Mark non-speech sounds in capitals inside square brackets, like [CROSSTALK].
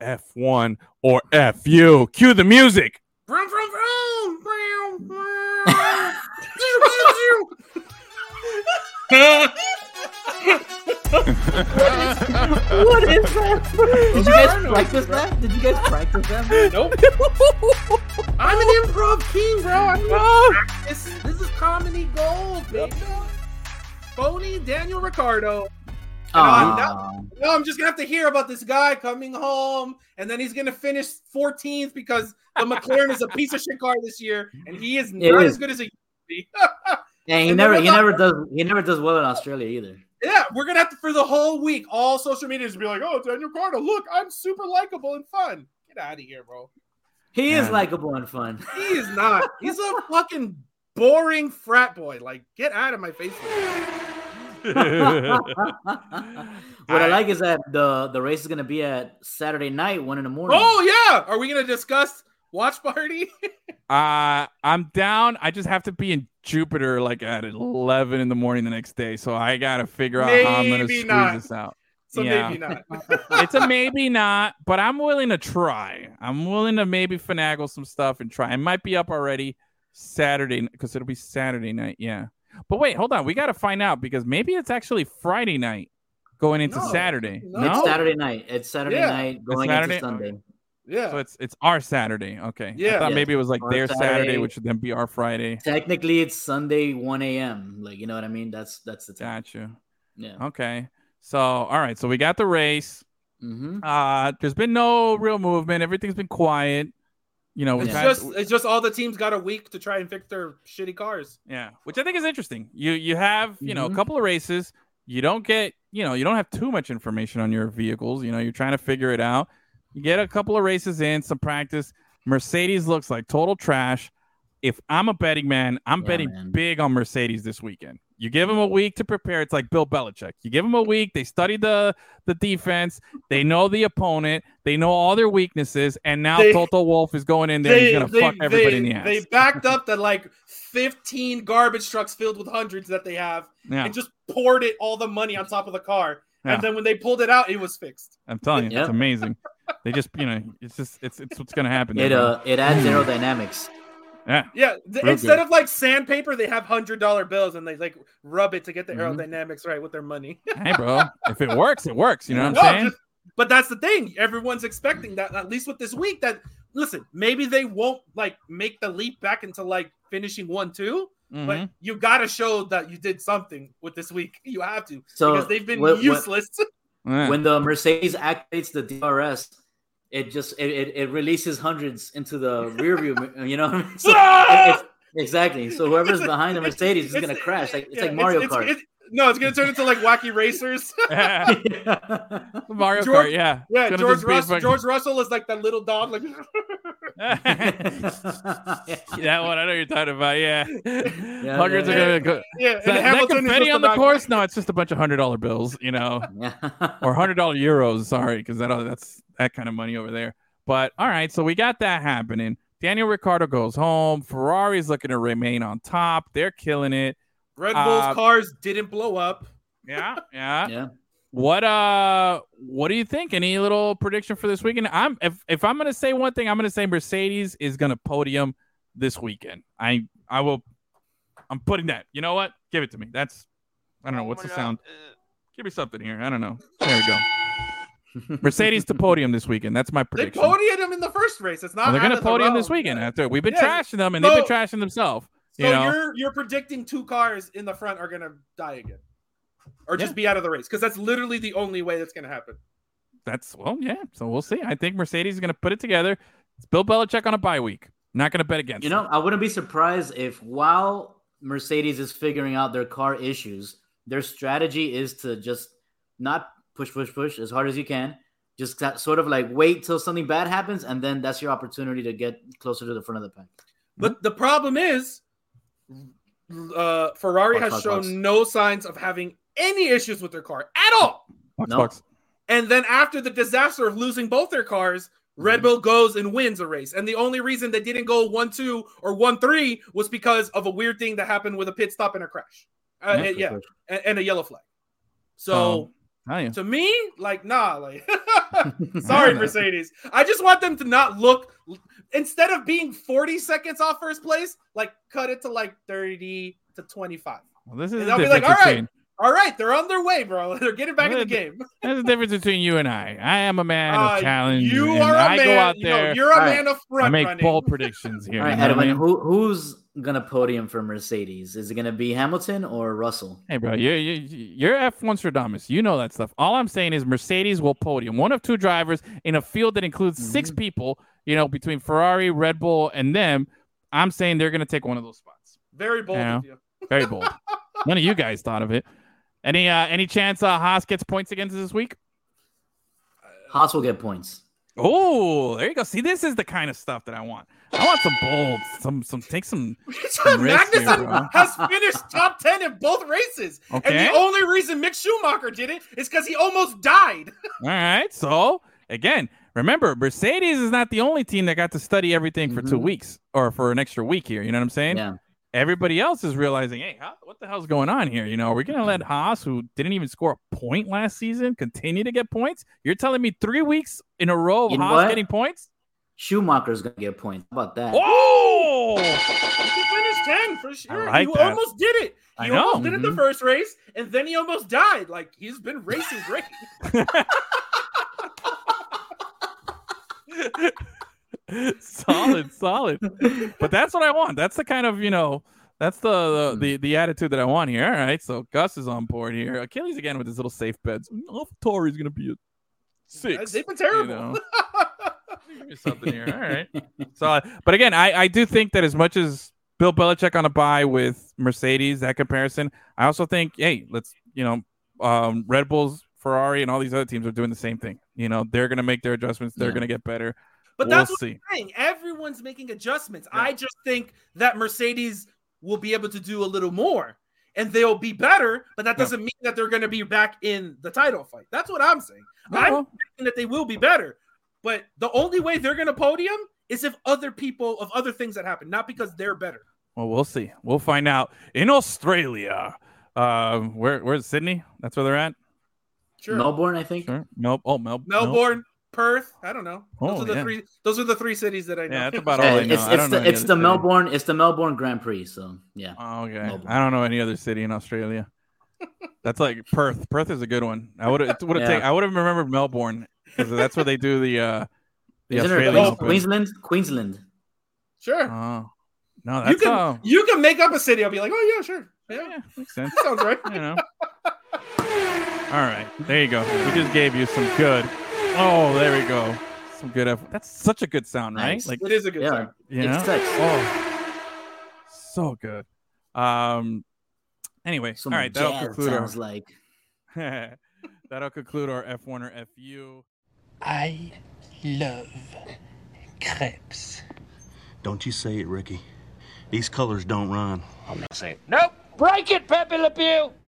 F1 or FU. Cue the music. Vroom, vroom, vroom. Vroom, what is that? Did you guys practice that? Did you guys practice that? Nope. I'm an improv king, bro. I practice. This is comedy gold, baby. Phony Daniel Ricciardo. Aw. now, now I'm just gonna have to hear about this guy coming home, and then he's gonna finish 14th because the McLaren is a piece of shit car this year, and he is not is. as good as he used to be. [LAUGHS] Yeah, he And never he I never does he never does well in Australia either. yeah, we're gonna have to for the whole week, all social media is be like, "Oh, Daniel Ricciardo, look, I'm super likable and fun." Get out of here, bro. He is Man. likable and fun. [LAUGHS] He is not. He's a fucking boring frat boy. Like, get out of my face. [LAUGHS] what I, like is that the the race is gonna be at Saturday night, one in the morning. Oh yeah, are we gonna discuss watch party? [LAUGHS] Uh, I'm down. I just have to be in Jupiter like at 11 in the morning the next day. So I got to figure out how I'm going to Maybe squeeze not. this out. so Yeah. maybe not. [LAUGHS] It's a maybe not, but I'm willing to try. I'm willing to maybe finagle some stuff and try. It might be up already Saturday because it'll be Saturday night. Yeah. But wait, hold on. We got to find out because maybe it's actually Friday night going into No. Saturday. No. No. It's Saturday night. It's Saturday Yeah. night going Saturday? into Sunday. Yeah. So it's it's our Saturday. Okay. Yeah. I thought Yeah. maybe it was like Our their Saturday, Saturday. which would then be our Friday. Technically, it's Sunday 1 a.m. Like you know what I mean? That's that's the time. Gotcha. Yeah. Okay. So all right. So we got the race. Mm-hmm. Uh there's been no real movement. Everything's been quiet. You know, we've It's had, just it's just all the teams got a week to try and fix their shitty cars. yeah, which I think is interesting. You you have, you know, a Mhm. couple of races. You don't get, you know, you don't have too much information on your vehicles. You know, you're trying to figure it out. You get a couple of races in, some practice. Mercedes looks like total trash. If I'm a betting man, I'm Yeah, betting man. big on Mercedes this weekend. You give them a week to prepare. It's like Bill Belichick. You give them a week. They study the the defense. They know the opponent. They know all their weaknesses. And now They- Toto Wolff is going in there. and he's gonna fuck everybody in the ass. they backed up the like 15 garbage trucks filled with hundreds that they have yeah, and just poured it all the money on top of the car. Yeah. And then when they pulled it out, it was fixed. I'm telling you, Yep. it's amazing. They just, you know, it's just, it's, it's what's gonna happen. It there, bro. uh it adds aerodynamics. Yeah, Yeah, th- Real instead good. of like sandpaper, they have hundred dollar bills and they like rub it to get the Mhm. aerodynamics right with their money. [LAUGHS] hey, bro, if it works, it works. You know what No, I'm saying? just- but that's the thing. Everyone's expecting that at least with this week. That listen, maybe they won't like make the leap back into like finishing one two, Mhm. but you got to show that you did something with this week. [LAUGHS] You have to So because they've been what- what- useless. [LAUGHS] Yeah. when the Mercedes activates the DRS, it just it, it, it releases hundreds into the rear view. [LAUGHS] You know what I mean? So exactly. So whoever's behind the Mercedes is gonna It's- crash. Like it's yeah, like Mario it's- Kart. it's- no, it's gonna turn into like wacky racers. [LAUGHS] yeah. Mario George- Kart, yeah. yeah, George just be a Russell. George Russell is like that little dog. Like [LAUGHS] [LAUGHS] that one, I know you're talking about. Yeah, hundreds yeah, are yeah. gonna go. yeah, Is and that, is that confetti on the back- course? No, it's just a bunch of hundred dollar bills, you know, or hundred dollar euros. Sorry, because that that's that kind of money over there. But all right, so we got that happening. Daniel Ricciardo goes home. Ferrari's looking to remain on top. They're killing it. Red Bull's Uh, cars didn't blow up. Yeah, yeah. yeah. What uh what do you think? Any little prediction for this weekend? I'm if if I'm gonna say one thing, I'm gonna say Mercedes is gonna podium this weekend. I I will I'm putting that. You know what? Give it to me. That's I don't know, what's the sound? Give me something here. I don't know. There we go. [LAUGHS] Mercedes to podium this weekend. That's my They prediction. podiumed him in the first race. It's not. Well, they're gonna of the podium this weekend after we've been Yeah, trashing them and they've been trashing themselves. So You know? you're you're predicting two cars in the front are gonna die again, or just Yeah. be out of the race because that's literally the only way that's gonna happen. That's well, yeah. So we'll see. I think Mercedes is gonna put it together. It's Bill Belichick on a bye week. Not gonna bet against You them. know, I wouldn't be surprised if while Mercedes is figuring out their car issues, their strategy is to just not push, push, push as hard as you can. Just sort of like wait till something bad happens, and then that's your opportunity to get closer to the front of the pack. But the problem is, uh, Ferrari Fox, has Fox, shown Fox. no signs of having any issues with their car at all. Fox, No. Fox. And then after the disaster of losing both their cars. Red Bull goes and wins a race. And the only reason they didn't go 1 2 or 1 3 was because of a weird thing that happened with a pit stop and a crash. Uh, Yeah, and- yeah, and, and a yellow flag. So Tell you. to me, like, nah, like, [LAUGHS] [LAUGHS] Sorry, Mercedes. I just want them to not look instead of being 40 seconds off first place, like cut it to like 30 to 25. Well, this is And the they'll be like, all right, between all right, they're on their way, bro. [LAUGHS] They're getting back in the game. There's a difference between you and I. I am a man Uh, of challenge. You are a I man. go out you know, there. you're a All right. man of I front make running. bold predictions here. All right, you know what I mean? who, who's gonna podium for Mercedes? Is it gonna be Hamilton or Russell? Hey, bro, you're, you're, you're F1 Stradamus. You know that stuff. All I'm saying is Mercedes will podium. One of two drivers in a field that includes six Mm-hmm. people, you know, between Ferrari, Red Bull, and them. I'm saying they're going to take one of those spots. Very bold Yeah. of you. Very bold. [LAUGHS] None of you guys thought of it. Any uh, any chance uh, Haas gets points against us this week? Haas will get points. Oh, there you go. See, this is the kind of stuff that I want. I want some bold, some some take some. [LAUGHS] risk here, Magnussen has finished top 10 in both races. And the only reason Mick Schumacher did it is because he almost died. [LAUGHS] All right. So again, remember, Mercedes is not the only team that got to study everything for two Mhm. weeks or for an extra week here. You know what I'm saying? Yeah. Everybody else is realizing, hey, how, what the hell's going on here? You know, are we going to let Haas, who didn't even score a point last season, continue to get points? You're telling me three weeks in a row of You know Haas what? getting points? Schumacher's gonna get points. How about that? Oh! He finished 10 for sure. like he that. almost did it. He I know. almost did it the Mhm. first race, and then he almost died. Like he's been racing great. [LAUGHS] [LAUGHS] [LAUGHS] solid, solid. But that's what I want. That's the kind of you know. That's the the, Hmm. the the attitude that I want here. All right, so Gus is on board here. Achilles again with his little safe bets. Tori is gonna be a six. They've been terrible. You know? [LAUGHS] Give me something here. All right. So, but again, I I do think that as much as Bill Belichick on a bye with Mercedes, that comparison, I also think, hey, let's you know, um, Red Bulls, Ferrari, and all these other teams are doing the same thing. You know, they're gonna make their adjustments. They're Yeah. gonna get better. But we'll that's what see. I'm saying. Everyone's making adjustments. Yeah. I just think that Mercedes will be able to do a little more and they'll be better, but that doesn't mean that they're going to be back in the title fight. That's what I'm saying. No, I'm well, thinking that they will be better, but the only way they're going to podium is if other people of other things that happen, not because they're better. Well, we'll see. We'll find out in Australia. Um, where where's Sydney? That's where they're at. Sure. Melbourne, I think. Sure. Nope. Oh, Mel- Melbourne, Perth, I don't know. Those Oh, are the yeah. three those are the three cities that I know. Yeah, that's about all I know. it's I it's don't the any it's the. Melbourne it's the Melbourne Grand Prix. So yeah. Oh, okay. Melbourne. I don't know any other city in Australia. [LAUGHS] That's like Perth. Perth is a good one. I would have would have Yeah. taken. I would have remembered Melbourne because that's where they do the uh the Isn't Australian Queens- Open. Queensland? Queensland. Sure. Oh, no, you can uh, you can make up a city. I'll be like, oh yeah, sure. Yeah, yeah, makes sense. sounds right. you know. All right, there you go. We just gave you some good. Oh, there we go. Some good. F- That's such a good sound, right? Nice. Like It is a good Yeah. sound. you It's know. sex. Oh, so good. Um. Anyway, Some all right. That'll jazz conclude our. sounds like. [LAUGHS] that'll conclude our F1 or FU. I love crepes. Don't you say it, Ricky. These colors don't run. I'm not saying. Nope. Break it, Pepe Le Pew.